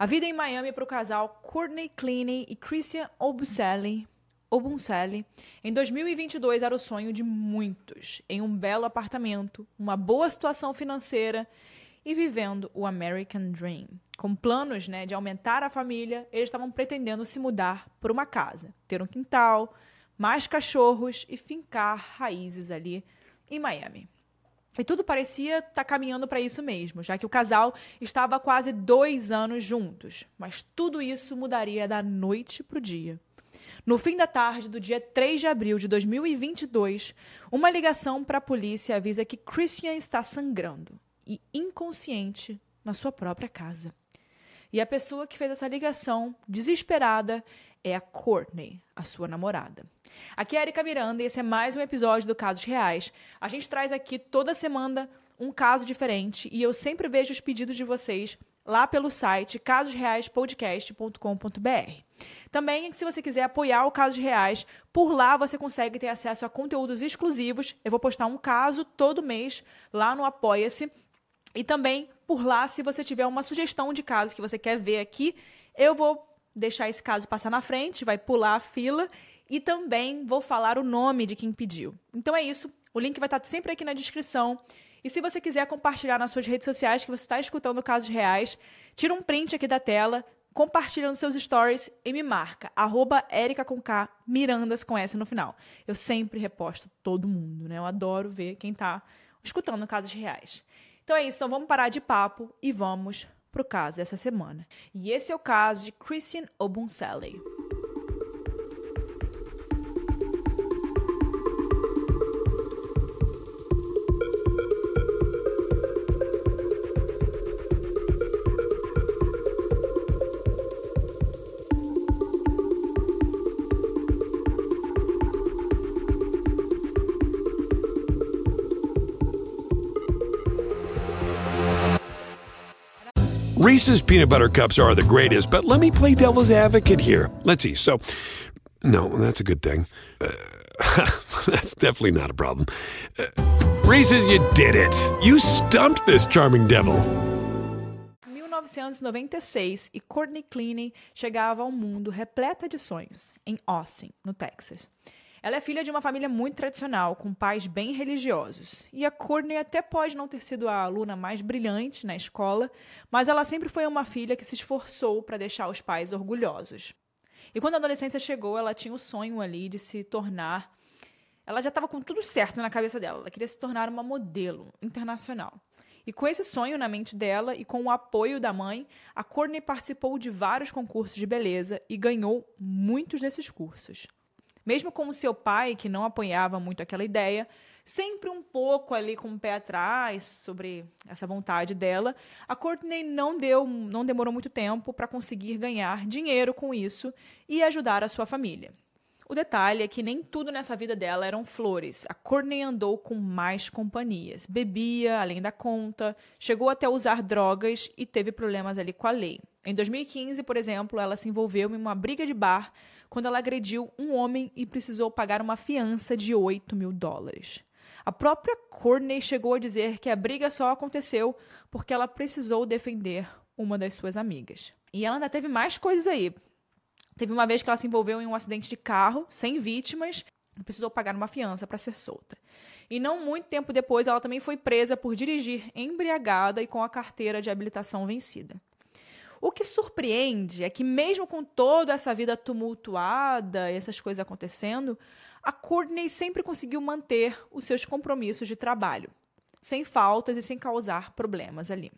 A vida em Miami para o casal Courtney Cleaney e Christian Obuncelli, Obuncelli em 2022 era o sonho de muitos, em um belo apartamento, uma boa situação financeira e vivendo o American Dream. Com planos né, de aumentar a família, eles estavam pretendendo se mudar para uma casa, ter um quintal, mais cachorros e fincar raízes ali em Miami. E tudo parecia estar tá caminhando para isso mesmo, já que o casal estava há quase dois anos juntos. Mas tudo isso mudaria da noite para o dia. No fim da tarde do dia 3 de abril de 2022, uma ligação para a polícia avisa que Christian está sangrando e inconsciente na sua própria casa. E a pessoa que fez essa ligação, desesperada, é a Courtney, a sua namorada. Aqui é a Erika Miranda e esse é mais um episódio do Casos Reais. A gente traz aqui toda semana um caso diferente e eu sempre vejo os pedidos de vocês lá pelo site casosreaispodcast.com.br. Também, se você quiser apoiar o Casos Reais, por lá você consegue ter acesso a conteúdos exclusivos. Eu vou postar um caso todo mês lá no Apoia-se. E também, por lá, se você tiver uma sugestão de caso que você quer ver aqui, eu vou deixar esse caso passar na frente, vai pular a fila e também vou falar o nome de quem pediu. Então é isso. O link vai estar sempre aqui na descrição. E se você quiser compartilhar nas suas redes sociais que você está escutando casos reais, tira um print aqui da tela, compartilha nos seus stories e me marca, arroba Erica com K, Mirandas com S no final. Eu sempre reposto todo mundo, né? Eu adoro ver quem está escutando casos reais. Então é isso, então vamos parar de papo e vamos pro caso dessa semana. E esse é o caso de Christian Obuncelli. Reese's peanut butter cups are the greatest, but let me play devil's advocate here. Let's see. So, no, that's a good thing. Uh, that's definitely not a problem. Uh, Reese's, you did it. You stumped this charming devil. 1996 e Courtney Cleaney chegava ao mundo repleta de sonhos, em Austin, no Texas. Ela é filha de uma família muito tradicional, com pais bem religiosos. E a Courtney até pode não ter sido a aluna mais brilhante na escola, mas ela sempre foi uma filha que se esforçou para deixar os pais orgulhosos. E quando a adolescência chegou, ela tinha o sonho ali de se tornar. Ela já estava com tudo certo na cabeça dela. Ela queria se tornar uma modelo internacional. E com esse sonho na mente dela e com o apoio da mãe, a Courtney participou de vários concursos de beleza e ganhou muitos desses cursos. Mesmo com o seu pai, que não apoiava muito aquela ideia, sempre um pouco ali com o pé atrás sobre essa vontade dela, a Courtney não deu, não demorou muito tempo para conseguir ganhar dinheiro com isso e ajudar a sua família. O detalhe é que nem tudo nessa vida dela eram flores. A Courtney andou com mais companhias, bebia além da conta, chegou até a usar drogas e teve problemas ali com a lei. Em 2015, por exemplo, ela se envolveu em uma briga de bar quando ela agrediu um homem e precisou pagar uma fiança de 8 mil dólares. A própria Courtney chegou a dizer que a briga só aconteceu porque ela precisou defender uma das suas amigas. E ela ainda teve mais coisas aí. Teve uma vez que ela se envolveu em um acidente de carro, sem vítimas, e precisou pagar uma fiança para ser solta. E não muito tempo depois, ela também foi presa por dirigir embriagada e com a carteira de habilitação vencida. O que surpreende é que, mesmo com toda essa vida tumultuada e essas coisas acontecendo, a Courtney sempre conseguiu manter os seus compromissos de trabalho, sem faltas e sem causar problemas ali.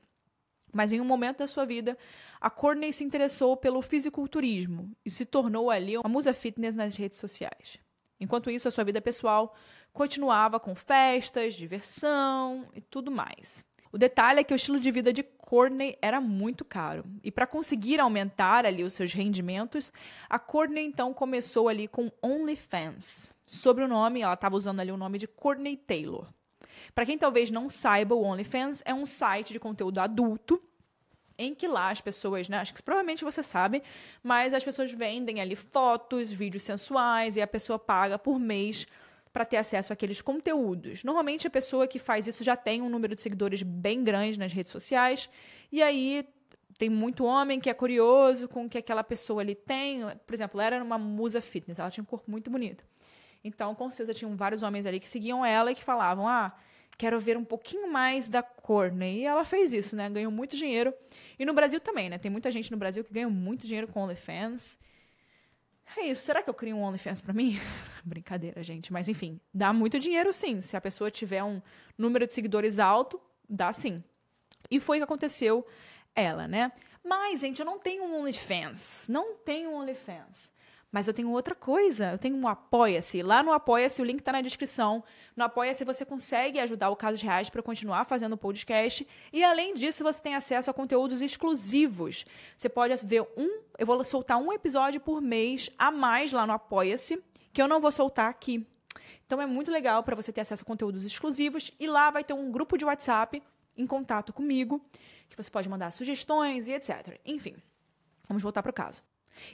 Mas em um momento da sua vida, a Courtney se interessou pelo fisiculturismo e se tornou ali uma musa fitness nas redes sociais. Enquanto isso, a sua vida pessoal continuava com festas, diversão e tudo mais. O detalhe é que o estilo de vida de Courtney era muito caro. E para conseguir aumentar ali os seus rendimentos, a Courtney então começou ali com OnlyFans. Sobre o nome, ela estava usando ali o nome de Courtney Taylor. Para quem talvez não saiba, o OnlyFans é um site de conteúdo adulto em que lá as pessoas, né, acho que provavelmente você sabe, mas as pessoas vendem ali fotos, vídeos sensuais e a pessoa paga por mês para ter acesso àqueles conteúdos. Normalmente a pessoa que faz isso já tem um número de seguidores bem grande nas redes sociais e aí tem muito homem que é curioso com o que aquela pessoa ali tem. Por exemplo, ela era uma musa fitness, ela tinha um corpo muito bonito. Então, com certeza, tinham vários homens ali que seguiam ela e que falavam: Ah, quero ver um pouquinho mais da Courtney. E ela fez isso, né? Ganhou muito dinheiro. E no Brasil também, né? Tem muita gente no Brasil que ganha muito dinheiro com OnlyFans. É isso. Será que eu crio um OnlyFans para mim? Brincadeira, gente. Mas enfim, dá muito dinheiro sim. Se a pessoa tiver um número de seguidores alto, dá sim. E foi o que aconteceu ela, né? Mas, gente, eu não tenho um OnlyFans. Não tenho um OnlyFans. Mas eu tenho outra coisa, eu tenho um Apoia-se. Lá no Apoia-se, o link está na descrição. No Apoia-se você consegue ajudar o Casos Reais para continuar fazendo o podcast. E além disso, você tem acesso a conteúdos exclusivos. Você pode ver um, eu vou soltar um episódio por mês a mais lá no Apoia-se, que eu não vou soltar aqui. Então é muito legal para você ter acesso a conteúdos exclusivos. E lá vai ter um grupo de WhatsApp em contato comigo que você pode mandar sugestões e etc. Enfim, vamos voltar para o caso.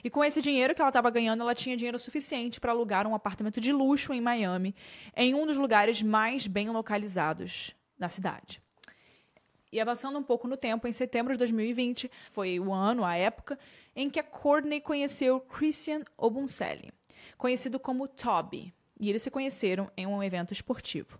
E com esse dinheiro que ela estava ganhando, ela tinha dinheiro suficiente para alugar um apartamento de luxo em Miami, em um dos lugares mais bem localizados da cidade. E avançando um pouco no tempo, em setembro de 2020, foi o ano, a época, em que a Courtney conheceu Christian Obuncelli, conhecido como Toby, e eles se conheceram em um evento esportivo.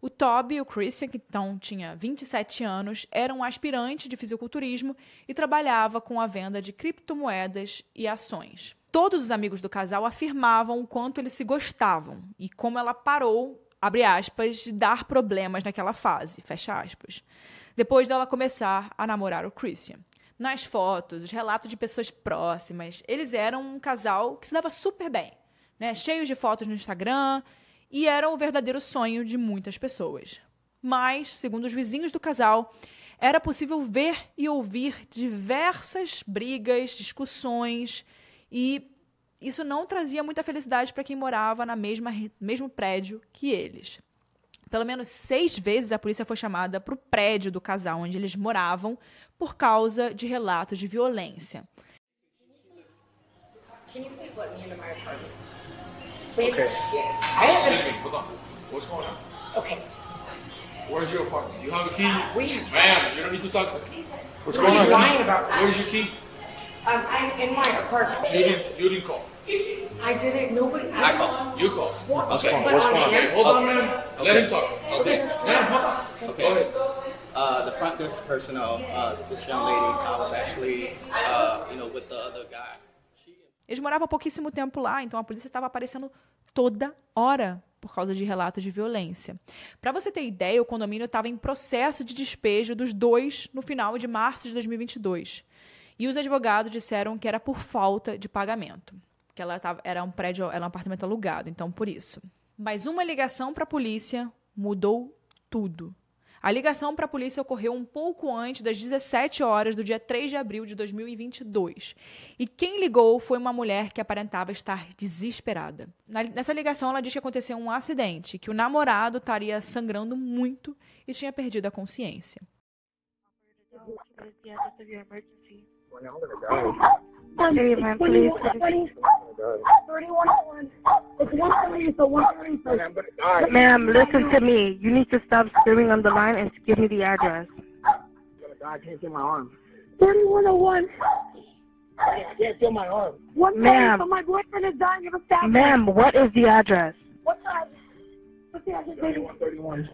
O Toby e o Christian, que então tinha 27 anos, era um aspirante de fisiculturismo e trabalhava com a venda de criptomoedas e ações. Todos os amigos do casal afirmavam o quanto eles se gostavam e como ela parou, abre aspas, de dar problemas naquela fase, fecha aspas, depois dela começar a namorar o Christian. Nas fotos, os relatos de pessoas próximas, eles eram um casal que se dava super bem, né? Cheios de fotos no Instagram e era o verdadeiro sonho de muitas pessoas. Mas, segundo os vizinhos do casal, era possível ver e ouvir diversas brigas, discussões e isso não trazia muita felicidade para quem morava na mesma mesmo prédio que eles. Pelo menos seis vezes a polícia foi chamada para o prédio do casal onde eles moravam por causa de relatos de violência. Can you? Please? Okay. Yes. I have Excuse me, hold on. What's going on? Okay. Where's your apartment? You have a key? Uh, we have Ma'am, you don't need to talk to me. What's going on? You're lying about that. Where's your key? Um, I'm in my apartment. You didn't, you didn't call. I didn't. Nobody. I, I called. You called. What? Okay. What's going on? Okay, hold on, man. Let him talk. Okay. Ma'am, hold on. Okay. Go ahead. Uh, the front desk personnel, uh, this young lady, I was actually, uh, you know, with the other guy. Eles moravam pouquíssimo tempo lá, então a polícia estava aparecendo toda hora por causa de relatos de violência. Para você ter ideia, o condomínio estava em processo de despejo dos dois no final de março de 2022. E os advogados disseram que era por falta de pagamento, que ela tava, era um prédio, era um apartamento alugado, então por isso. Mas uma ligação para a polícia mudou tudo. A ligação para a polícia ocorreu um pouco antes das 17 horas do dia 3 de abril de 2022. E quem ligou foi uma mulher que aparentava estar desesperada. nessa ligação, ela disse que aconteceu um acidente, que o namorado estaria sangrando muito e tinha perdido a consciência. Hey, man, please. Ma'am, listen to me. You need to stop screaming on the line and give me the address. I can't feel my arm. 3101. I can't feel my arm. What Ma'am. My boyfriend is dying of a stab. Ma'am, what is the address? What's that? What's the address? 3131.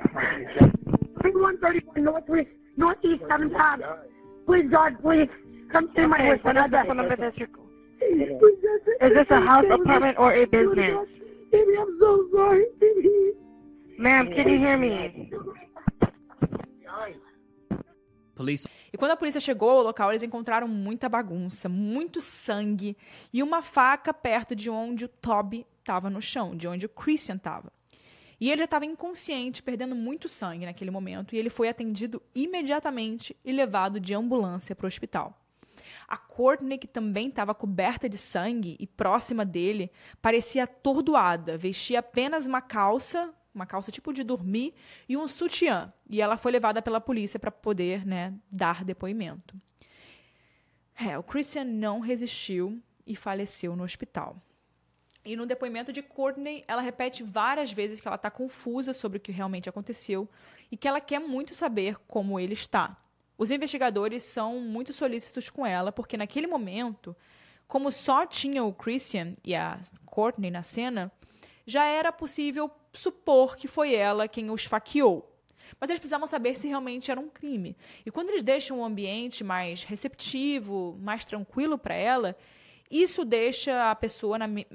3131 Northeast, Northeast 7 tabs. Please, God, please. Come see my house. What address on the district? Is this a house, apartment, or a business? Baby, I'm so sorry, baby. Ma'am, can you hear me? Police. E quando a polícia chegou ao local, eles encontraram muita bagunça, muito sangue e uma faca perto de onde o Toby estava no chão, de onde o Christian estava. E ele já estava inconsciente, perdendo muito sangue naquele momento, e ele foi atendido imediatamente e levado de ambulância para o hospital. A Courtney, que também estava coberta de sangue e próxima dele, parecia atordoada, vestia apenas uma calça, uma calça tipo de dormir, e um sutiã. E ela foi levada pela polícia para poder né, dar depoimento. É, o Christian não resistiu e faleceu no hospital. E no depoimento de Courtney, ela repete várias vezes que ela está confusa sobre o que realmente aconteceu e que ela quer muito saber como ele está. Os investigadores são muito solícitos com ela, porque naquele momento, como só tinha o Christian e a Courtney na cena, já era possível supor que foi ela quem o esfaqueou. Mas eles precisavam saber se realmente era um crime. E quando eles deixam um ambiente mais receptivo, mais tranquilo para ela, isso deixa a pessoa na, me,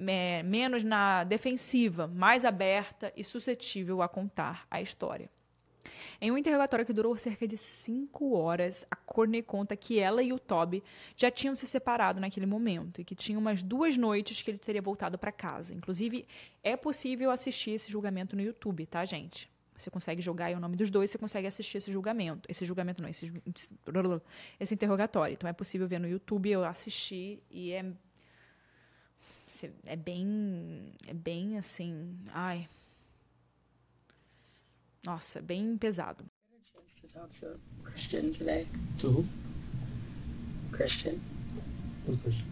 menos na defensiva, mais aberta e suscetível a contar a história. Em um interrogatório que durou cerca de cinco horas, a Courtney conta que ela e o Toby já tinham se separado naquele momento e que tinha umas duas noites que ele teria voltado para casa. Inclusive, é possível assistir esse julgamento no YouTube, tá, gente? Você consegue jogar aí o nome dos dois, você consegue assistir esse julgamento. Esse julgamento não, esse, esse interrogatório. Então é possível ver no YouTube, eu assisti e é é bem é bem assim, ai. Nossa, bem pesado. Christian today. To who? Christian. Who's Christian?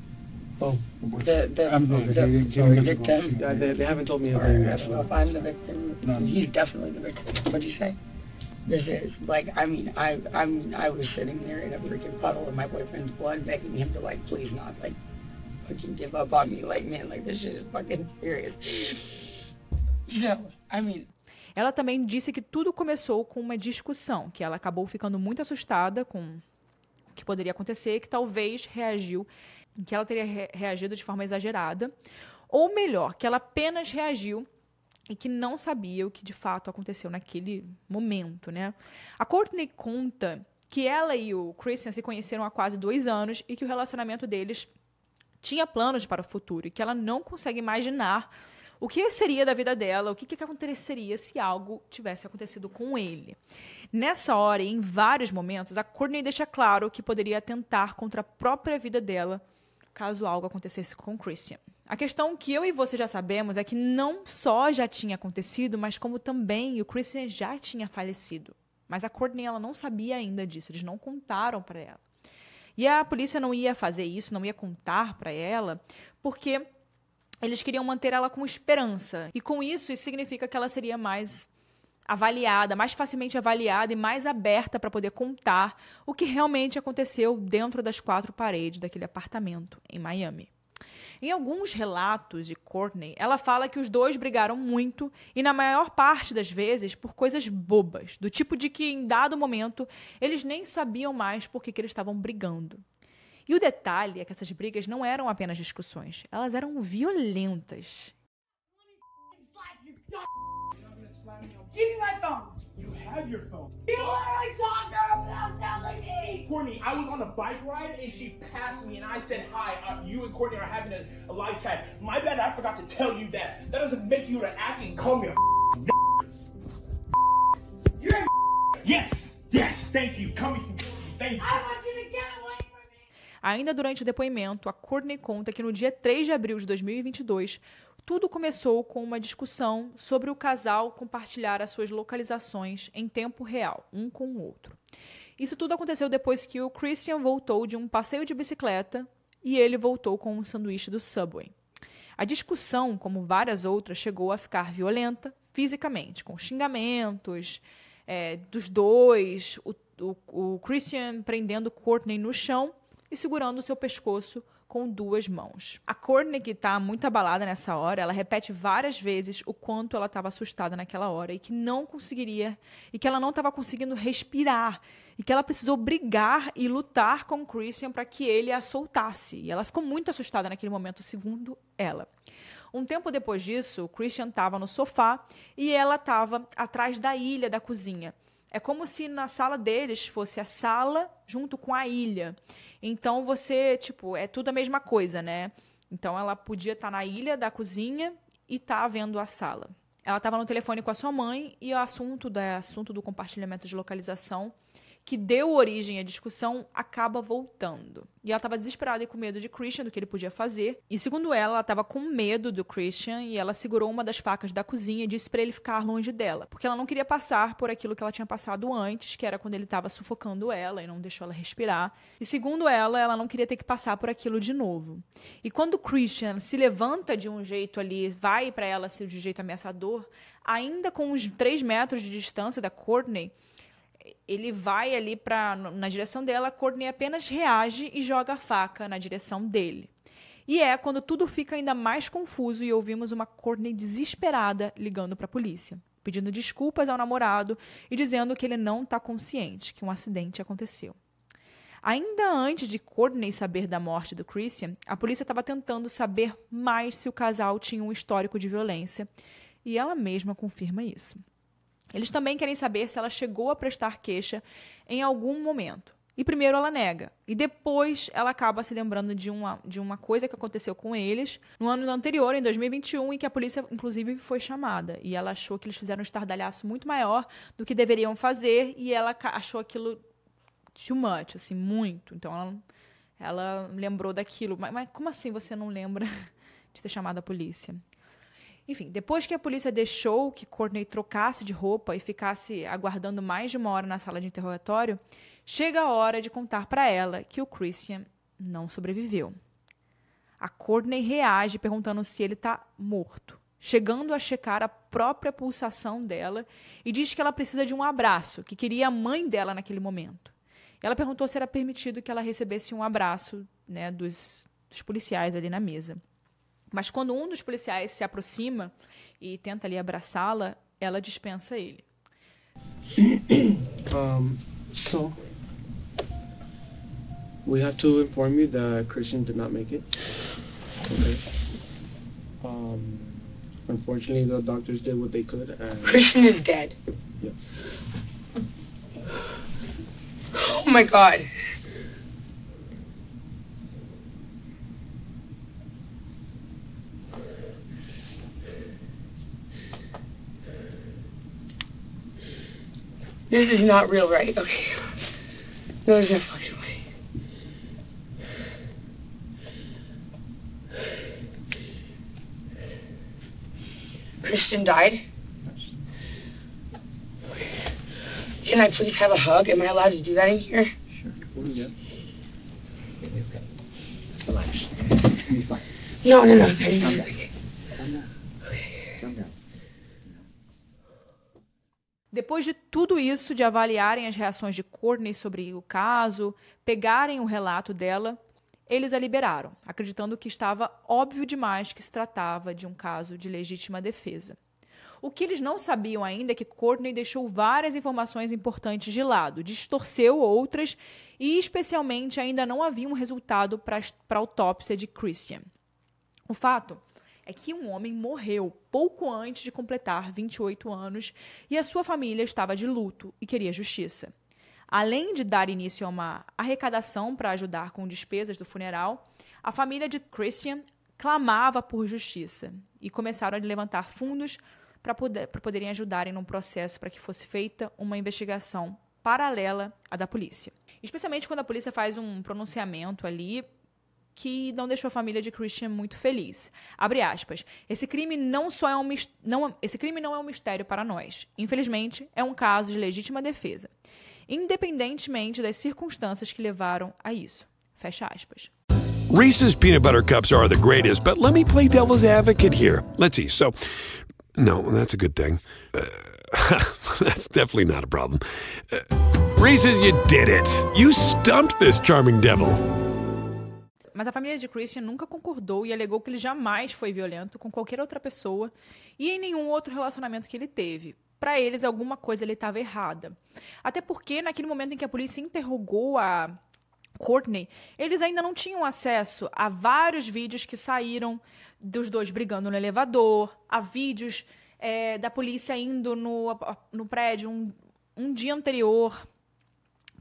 Oh, The the, I'm the, the, he, he, victim. Yeah, uh, they, they haven't told me Or anything yet. if I'm the victim, No. he's definitely the victim. What'd you say? This is like I mean I I mean I was sitting there in a freaking puddle of my boyfriend's blood, begging him to like please not like fucking give up on me. Like man, like this shit is fucking serious. So I mean Ela também disse que tudo começou com uma discussão, que ela acabou ficando muito assustada com o que poderia acontecer, que talvez reagiu, que ela teria re reagido de forma exagerada, ou melhor, que ela apenas reagiu e que não sabia o que de fato aconteceu naquele momento, né? A Courtney conta que ela e o Christian se conheceram há quase dois anos e que o relacionamento deles tinha planos para o futuro e que ela não consegue imaginar o que seria da vida dela, o que, que aconteceria se algo tivesse acontecido com ele. Nessa hora e em vários momentos, a Courtney deixa claro que poderia atentar contra a própria vida dela caso algo acontecesse com Christian. A questão que eu e você já sabemos é que não só já tinha acontecido, mas como também o Christian já tinha falecido. Mas a Courtney ela não sabia ainda disso, eles não contaram para ela. E a polícia não ia fazer isso, não ia contar para ela, porque eles queriam manter ela com esperança. E com isso, isso significa que ela seria mais avaliada, mais facilmente avaliada e mais aberta para poder contar o que realmente aconteceu dentro das quatro paredes daquele apartamento em Miami. Em alguns relatos de Courtney, ela fala que os dois brigaram muito e, na maior parte das vezes, por coisas bobas, do tipo de que, em dado momento, eles nem sabiam mais por que, que eles estavam brigando. E o detalhe é que essas brigas não eram apenas discussões, elas eram violentas. Give me my phone. You have your phone. You literally talked to her without telling me. Courtney, I was on a bike ride and she passed me and I said hi. Uh, you and Courtney are having a, a live chat. My bad, I forgot to tell you that. That doesn't make you to act and call me a You're a Yes, yes, thank you. Coming from Courtney, thank you. I want you to get away from me. Ainda durante o depoimento, a Courtney conta que no dia 3 de abril de 2022, tudo começou com uma discussão sobre o casal compartilhar as suas localizações em tempo real, um com o outro. Isso tudo aconteceu depois que o Christian voltou de um passeio de bicicleta e ele voltou com um sanduíche do Subway. A discussão, como várias outras, chegou a ficar violenta fisicamente, com xingamentos é, dos dois, o, o, o Christian prendendo Courtney no chão e segurando seu pescoço com duas mãos. A Courtney, que está muito abalada nessa hora, ela repete várias vezes o quanto ela estava assustada naquela hora e que não conseguiria, e que ela não estava conseguindo respirar, e que ela precisou brigar e lutar com o Christian para que ele a soltasse. E ela ficou muito assustada naquele momento, segundo ela. Um tempo depois disso, o Christian estava no sofá e ela estava atrás da ilha da cozinha. É como se na sala deles fosse a sala junto com a ilha. Então você, tipo, é tudo a mesma coisa, né? Então ela podia estar na ilha da cozinha e tá vendo a sala. Ela estava no telefone com a sua mãe e o assunto, da, assunto do compartilhamento de localização que deu origem à discussão acaba voltando. E ela estava desesperada e com medo de Christian, do que ele podia fazer. E segundo ela, ela estava com medo do Christian e ela segurou uma das facas da cozinha e disse para ele ficar longe dela, porque ela não queria passar por aquilo que ela tinha passado antes, que era quando ele estava sufocando ela e não deixou ela respirar. E segundo ela, ela não queria ter que passar por aquilo de novo. E quando Christian se levanta de um jeito ali, vai para ela assim, de um jeito ameaçador, ainda com uns 3 metros de distância da Courtney, ele vai ali pra, na direção dela, Courtney apenas reage e joga a faca na direção dele. E é quando tudo fica ainda mais confuso e ouvimos uma Courtney desesperada ligando para a polícia, pedindo desculpas ao namorado e dizendo que ele não está consciente, que um acidente aconteceu. Ainda antes de Courtney saber da morte do Christian, a polícia estava tentando saber mais se o casal tinha um histórico de violência, e ela mesma confirma isso. Eles também querem saber se ela chegou a prestar queixa em algum momento. E primeiro ela nega. E depois ela acaba se lembrando de uma, de uma coisa que aconteceu com eles no ano anterior, em 2021, em que a polícia, inclusive, foi chamada. E ela achou que eles fizeram um estardalhaço muito maior do que deveriam fazer. E ela achou aquilo too much, assim, muito. Então ela, ela lembrou daquilo. Mas, mas como assim você não lembra de ter chamado a polícia? Enfim, depois que a polícia deixou que Courtney trocasse de roupa e ficasse aguardando mais de uma hora na sala de interrogatório, chega a hora de contar para ela que o Christian não sobreviveu. A Courtney reage perguntando se ele está morto, chegando a checar a própria pulsação dela e diz que ela precisa de um abraço, que queria a mãe dela naquele momento. Ela perguntou se era permitido que ela recebesse um abraço né, dos, dos policiais ali na mesa. Mas quando um dos policiais se aproxima e tenta ali abraçá-la, ela dispensa ele. Um, so, we have to inform you that Christian did not make it. Okay. Um, unfortunately, the doctors did what they could, and Christian is dead. Yes. Oh my god. This is not real, right? Okay. No, there's no fucking way. Kristen died? Can I please have a hug? Am I allowed to do that in here? sure. Yeah. Relax. You'll be fine. No, no, no. Depois de tudo isso, de avaliarem as reações de Courtney sobre o caso, pegarem o relato dela, eles a liberaram, acreditando que estava óbvio demais que se tratava de um caso de legítima defesa. O que eles não sabiam ainda é que Courtney deixou várias informações importantes de lado, distorceu outras e, especialmente, ainda não havia um resultado para a autópsia de Christian. O fato é que um homem morreu pouco antes de completar 28 anos e a sua família estava de luto e queria justiça. Além de dar início a uma arrecadação para ajudar com despesas do funeral, a família de Christian clamava por justiça e começaram a levantar fundos para poder, poderem ajudarem num processo para que fosse feita uma investigação paralela à da polícia. Especialmente quando a polícia faz um pronunciamento ali que não deixou a família de Christian muito feliz. Abre aspas. Esse crime não só é um não, esse crime não é um mistério para nós. Infelizmente, é um caso de legítima defesa, independentemente das circunstâncias que levaram a isso. Fecha aspas. Reese's peanut butter cups are the greatest, but let me play devil's advocate here. Let's see. So, no, that's a good thing. Uh, that's definitely not a problem. Uh, Reese's, you did it. You stumped this charming devil. Mas a família de Christian nunca concordou e alegou que ele jamais foi violento com qualquer outra pessoa e em nenhum outro relacionamento que ele teve. Para eles, alguma coisa ele estava errada. Até porque, naquele momento em que a polícia interrogou a Courtney, eles ainda não tinham acesso a vários vídeos que saíram dos dois brigando no elevador, a vídeos é, da polícia indo no, no prédio um, um dia anterior,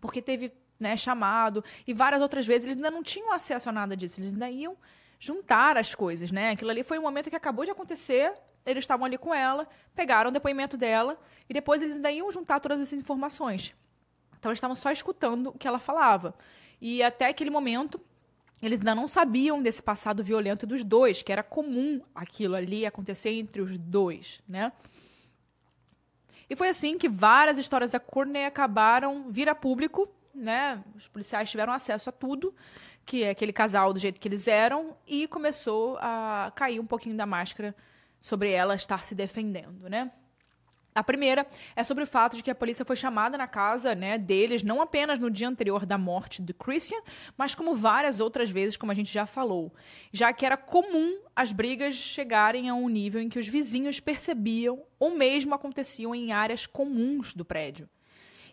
porque teve né, chamado, e várias outras vezes eles ainda não tinham acesso a nada disso, eles ainda iam juntar as coisas, né? Aquilo ali foi um momento que acabou de acontecer, eles estavam ali com ela, pegaram o depoimento dela, e depois eles ainda iam juntar todas essas informações. Então eles estavam só escutando o que ela falava. E até aquele momento, eles ainda não sabiam desse passado violento dos dois, que era comum aquilo ali acontecer entre os dois, né? E foi assim que várias histórias da Courtney acabaram vir a público, né? Os policiais tiveram acesso a tudo, que é aquele casal do jeito que eles eram, e começou a cair um pouquinho da máscara sobre ela estar se defendendo, né? A primeira é sobre o fato de que a polícia foi chamada na casa né, deles, não apenas no dia anterior da morte do Christian, mas como várias outras vezes, como a gente já falou, já que era comum as brigas chegarem a um nível em que os vizinhos percebiam ou mesmo aconteciam em áreas comuns do prédio.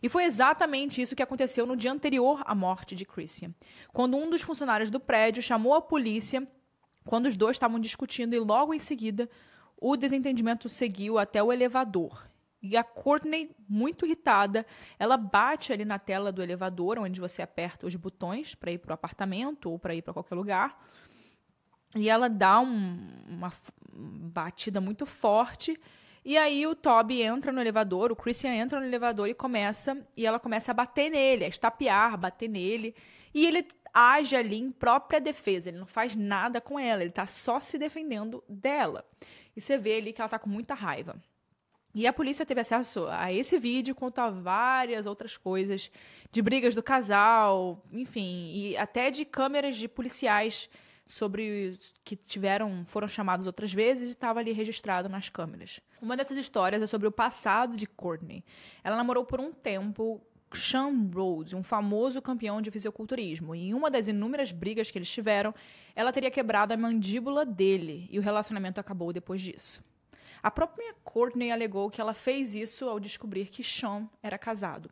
E foi exatamente isso que aconteceu no dia anterior à morte de Christian, quando um dos funcionários do prédio chamou a polícia quando os dois estavam discutindo e logo em seguida o desentendimento seguiu até o elevador. E a Courtney, muito irritada, ela bate ali na tela do elevador, onde você aperta os botões para ir para o apartamento ou para ir para qualquer lugar. E ela dá um, uma batida muito forte. E aí o Toby entra no elevador, o Christian entra no elevador e começa, e ela começa a bater nele, a estapear, bater nele. E ele age ali em própria defesa, ele não faz nada com ela, ele está só se defendendo dela. E você vê ali que ela está com muita raiva. E a polícia teve acesso a esse vídeo, quanto a várias outras coisas, de brigas do casal, enfim, e até de câmeras de policiais sobre que tiveram, foram chamados outras vezes e estava ali registrado nas câmeras. Uma dessas histórias é sobre o passado de Courtney. Ela namorou por um tempo Sean Rhodes, um famoso campeão de fisiculturismo, e em uma das inúmeras brigas que eles tiveram, ela teria quebrado a mandíbula dele, e o relacionamento acabou depois disso. A própria Courtney alegou que ela fez isso ao descobrir que Sean era casado.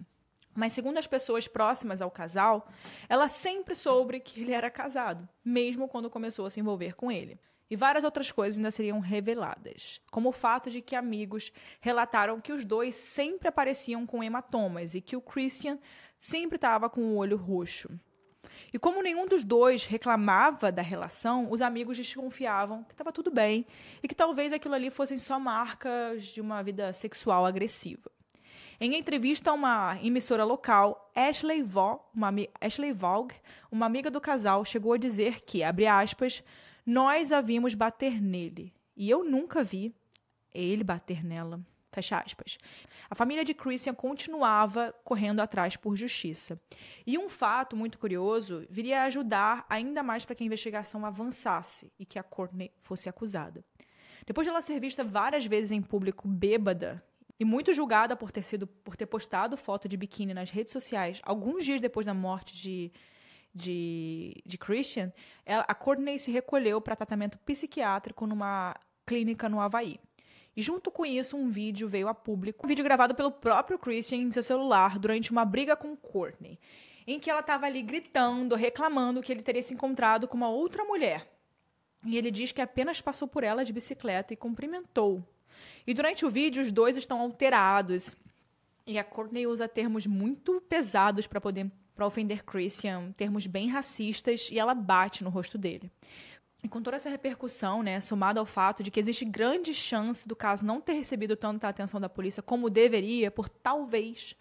Mas, segundo as pessoas próximas ao casal, ela sempre soube que ele era casado, mesmo quando começou a se envolver com ele. E várias outras coisas ainda seriam reveladas, como o fato de que amigos relataram que os dois sempre apareciam com hematomas e que o Christian sempre estava com o olho roxo. E como nenhum dos dois reclamava da relação, os amigos desconfiavam que estava tudo bem e que talvez aquilo ali fossem só marcas de uma vida sexual agressiva. Em entrevista a uma emissora local, Ashley, Vo, uma, Ashley Vogue, uma amiga do casal, chegou a dizer que, abre aspas, nós a vimos bater nele e eu nunca vi ele bater nela. Fecha aspas. A família de Christian continuava correndo atrás por justiça. E um fato muito curioso viria a ajudar ainda mais para que a investigação avançasse e que a Courtney fosse acusada. Depois de ela ser vista várias vezes em público bêbada e muito julgada por ter sido por ter postado foto de biquíni nas redes sociais alguns dias depois da morte de de, de Christian, ela, a Courtney se recolheu para tratamento psiquiátrico numa clínica no Havaí. E junto com isso, um vídeo veio a público, um vídeo gravado pelo próprio Christian em seu celular durante uma briga com Courtney, em que ela estava ali gritando, reclamando que ele teria se encontrado com uma outra mulher. E ele diz que apenas passou por ela de bicicleta e cumprimentou. E durante o vídeo, os dois estão alterados. E a Courtney usa termos muito pesados para poder para ofender Christian, termos bem racistas, e ela bate no rosto dele. E com toda essa repercussão, né, somada ao fato de que existe grande chance do caso não ter recebido tanta atenção da polícia como deveria, por talvez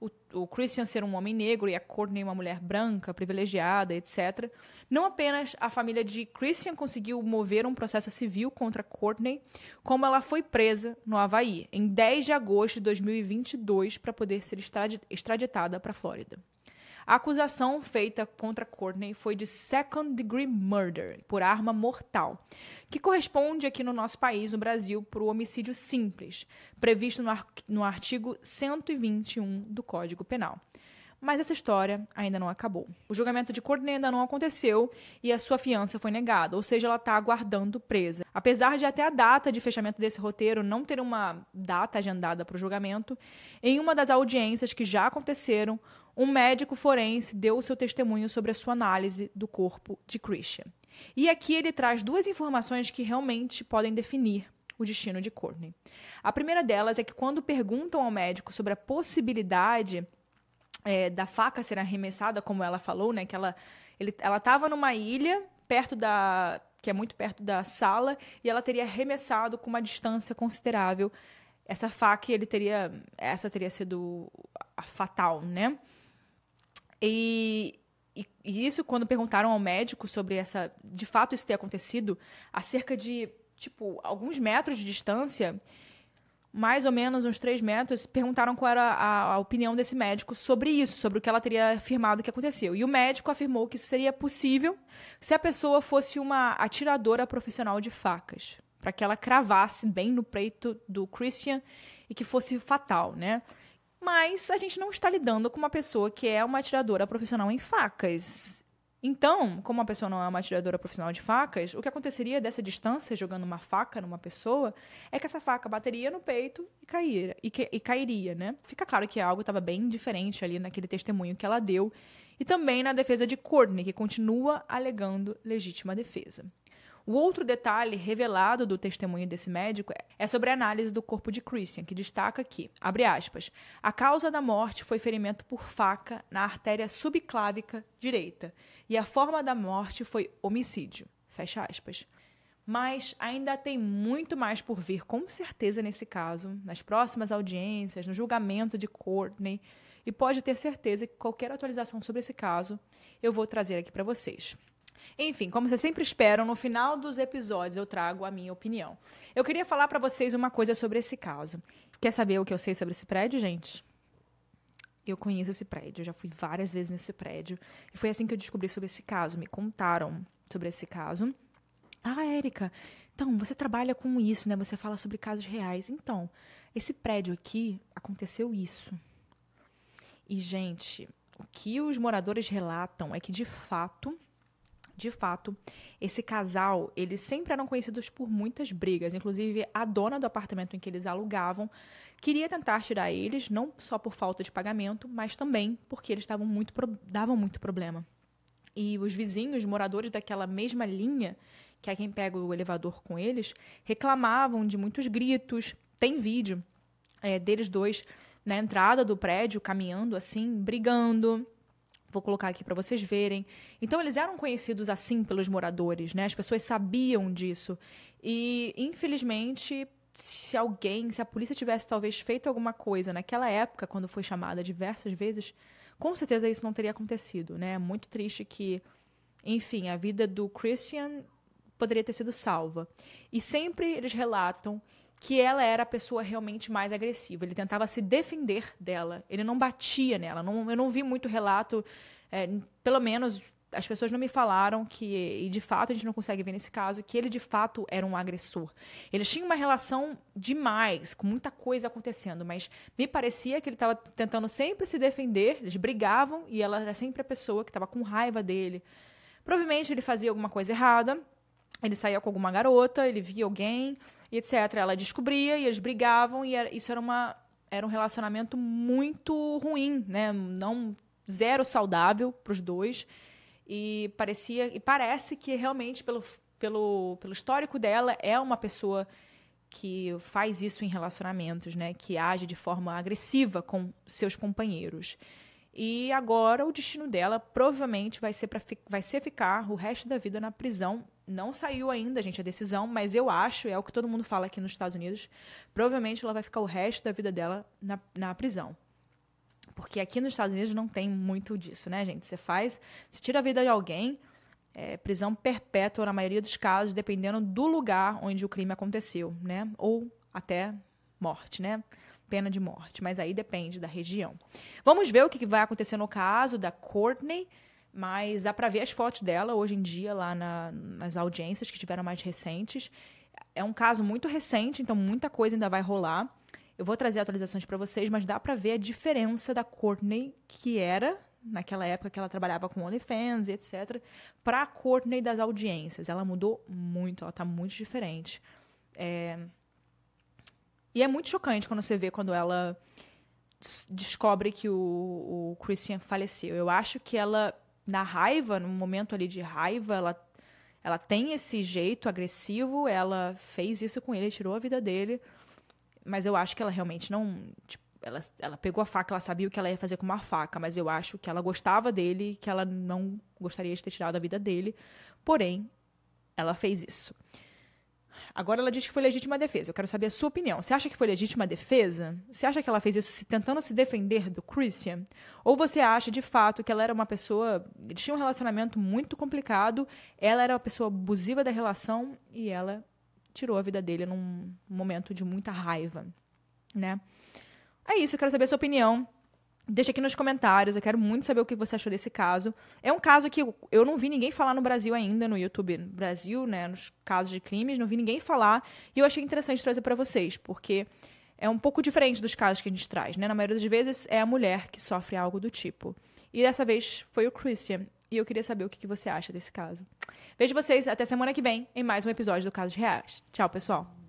o, o Christian ser um homem negro e a Courtney uma mulher branca, privilegiada, etc. Não apenas a família de Christian conseguiu mover um processo civil contra Courtney, como ela foi presa no Havaí em 10 de agosto de 2022 para poder ser extraditada para a Flórida. A acusação feita contra Courtney foi de second degree murder, por arma mortal, que corresponde aqui no nosso país, no Brasil, para o homicídio simples, previsto no, ar no artigo 121 do Código Penal. Mas essa história ainda não acabou. O julgamento de Courtney ainda não aconteceu e a sua fiança foi negada, ou seja, ela está aguardando presa. Apesar de até a data de fechamento desse roteiro não ter uma data agendada para o julgamento, em uma das audiências que já aconteceram, um médico forense deu o seu testemunho sobre a sua análise do corpo de Christian. E aqui ele traz duas informações que realmente podem definir o destino de Courtney. A primeira delas é que quando perguntam ao médico sobre a possibilidade é, da faca ser arremessada, como ela falou, né, que ela ela estava numa ilha perto da que é muito perto da sala e ela teria arremessado com uma distância considerável essa faca ele teria essa teria sido a fatal, né? E, e, e, isso, quando perguntaram ao médico sobre essa, de fato isso ter acontecido, a cerca de, tipo, alguns metros de distância, mais ou menos uns três metros, perguntaram qual era a, a, opinião desse médico sobre isso, sobre o que ela teria afirmado que aconteceu. E o médico afirmou que isso seria possível se a pessoa fosse uma atiradora profissional de facas, para que ela cravasse bem no peito do Christian e que fosse fatal, né? Mas a gente não está lidando com uma pessoa que é uma atiradora profissional em facas. Então, como a pessoa não é uma atiradora profissional de facas, o que aconteceria dessa distância, jogando uma faca numa pessoa, é que essa faca bateria no peito e, cair, e, que, e cairia, né? Fica claro que algo estava bem diferente ali naquele testemunho que ela deu. E também na defesa de Courtney, que continua alegando legítima defesa. O outro detalhe revelado do testemunho desse médico é sobre a análise do corpo de Christian, que destaca que, abre aspas, a causa da morte foi ferimento por faca na artéria subclávica direita e a forma da morte foi homicídio, fecha aspas. Mas ainda tem muito mais por vir, com certeza, nesse caso, nas próximas audiências, no julgamento de Courtney, e pode ter certeza que qualquer atualização sobre esse caso eu vou trazer aqui para vocês. Enfim, como vocês sempre esperam, no final dos episódios eu trago a minha opinião. Eu queria falar para vocês uma coisa sobre esse caso. Quer saber o que eu sei sobre esse prédio, gente? Eu conheço esse prédio, já fui várias vezes nesse prédio. E foi assim que eu descobri sobre esse caso. Me contaram sobre esse caso. Ah, Érica, então você trabalha com isso, né? Você fala sobre casos reais. Então, esse prédio aqui aconteceu isso. E, gente, o que os moradores relatam é que, de fato, de fato, esse casal, eles sempre eram conhecidos por muitas brigas. Inclusive, a dona do apartamento em que eles alugavam queria tentar tirar eles, não só por falta de pagamento, mas também porque eles estavam muito davam muito problema. E os vizinhos, moradores daquela mesma linha, que é quem pega o elevador com eles, reclamavam de muitos gritos. Tem vídeo é, deles dois na entrada do prédio, caminhando assim, brigando. Vou colocar aqui para vocês verem. Então, eles eram conhecidos assim pelos moradores, né? As pessoas sabiam disso. E, infelizmente, se alguém, se a polícia tivesse talvez feito alguma coisa naquela época, quando foi chamada diversas vezes, com certeza isso não teria acontecido, né? É muito triste que, enfim, a vida do Christian poderia ter sido salva. E sempre eles relatam que ela era a pessoa realmente mais agressiva. Ele tentava se defender dela. Ele não batia nela. Não, eu não vi muito relato, é, pelo menos as pessoas não me falaram que, e de fato a gente não consegue ver nesse caso, que ele de fato era um agressor. Eles tinham uma relação demais, com muita coisa acontecendo, mas me parecia que ele estava tentando sempre se defender, eles brigavam e ela era sempre a pessoa que estava com raiva dele. Provavelmente ele fazia alguma coisa errada, ele saía com alguma garota, ele via alguém, e etc. Ela descobria e eles brigavam e era, isso era, uma, era um relacionamento muito ruim, né? Não zero saudável para os dois e parecia e parece que realmente pelo, pelo, pelo histórico dela é uma pessoa que faz isso em relacionamentos, né? Que age de forma agressiva com seus companheiros. E agora o destino dela provavelmente vai ser, pra, vai ser ficar o resto da vida na prisão. Não saiu ainda, gente, a decisão, mas eu acho, é o que todo mundo fala aqui nos Estados Unidos, provavelmente ela vai ficar o resto da vida dela na, na prisão. Porque aqui nos Estados Unidos não tem muito disso, né, gente? Você faz, você tira a vida de alguém, é, prisão perpétua na maioria dos casos, dependendo do lugar onde o crime aconteceu, né? Ou até morte, né? pena de morte, mas aí depende da região. Vamos ver o que vai acontecer no caso da Courtney, mas dá para ver as fotos dela hoje em dia lá na, nas audiências que tiveram mais recentes. É um caso muito recente, então muita coisa ainda vai rolar. Eu vou trazer atualizações para vocês, mas dá para ver a diferença da Courtney que era naquela época que ela trabalhava com OnlyFans e etc, para a Courtney das audiências. Ela mudou muito, ela está muito diferente. É, e é muito chocante quando você vê quando ela descobre que o, o Christian faleceu. Eu acho que ela, na raiva, no momento ali de raiva, ela, ela tem esse jeito agressivo, ela fez isso com ele, tirou a vida dele. Mas eu acho que ela realmente não. Tipo, ela, ela pegou a faca, ela sabia o que ela ia fazer com uma faca, mas eu acho que ela gostava dele, que ela não gostaria de ter tirado a vida dele. Porém, ela fez isso. Agora ela diz que foi legítima defesa. Eu quero saber a sua opinião. Você acha que foi legítima defesa? Você acha que ela fez isso tentando se defender do Christian? Ou você acha, de fato, que ela era uma pessoa. Eles tinham um relacionamento muito complicado, ela era uma pessoa abusiva da relação e ela tirou a vida dele num momento de muita raiva, né? É isso, eu quero saber a sua opinião. Deixa aqui nos comentários, eu quero muito saber o que você achou desse caso. É um caso que eu não vi ninguém falar no Brasil ainda, no YouTube no Brasil, né, nos casos de crimes, não vi ninguém falar, e eu achei interessante trazer para vocês, porque é um pouco diferente dos casos que a gente traz, né? Na maioria das vezes é a mulher que sofre algo do tipo. E dessa vez foi o Christian. E eu queria saber o que você acha desse caso. Vejo vocês até semana que vem em mais um episódio do Casos Reais. Tchau, pessoal.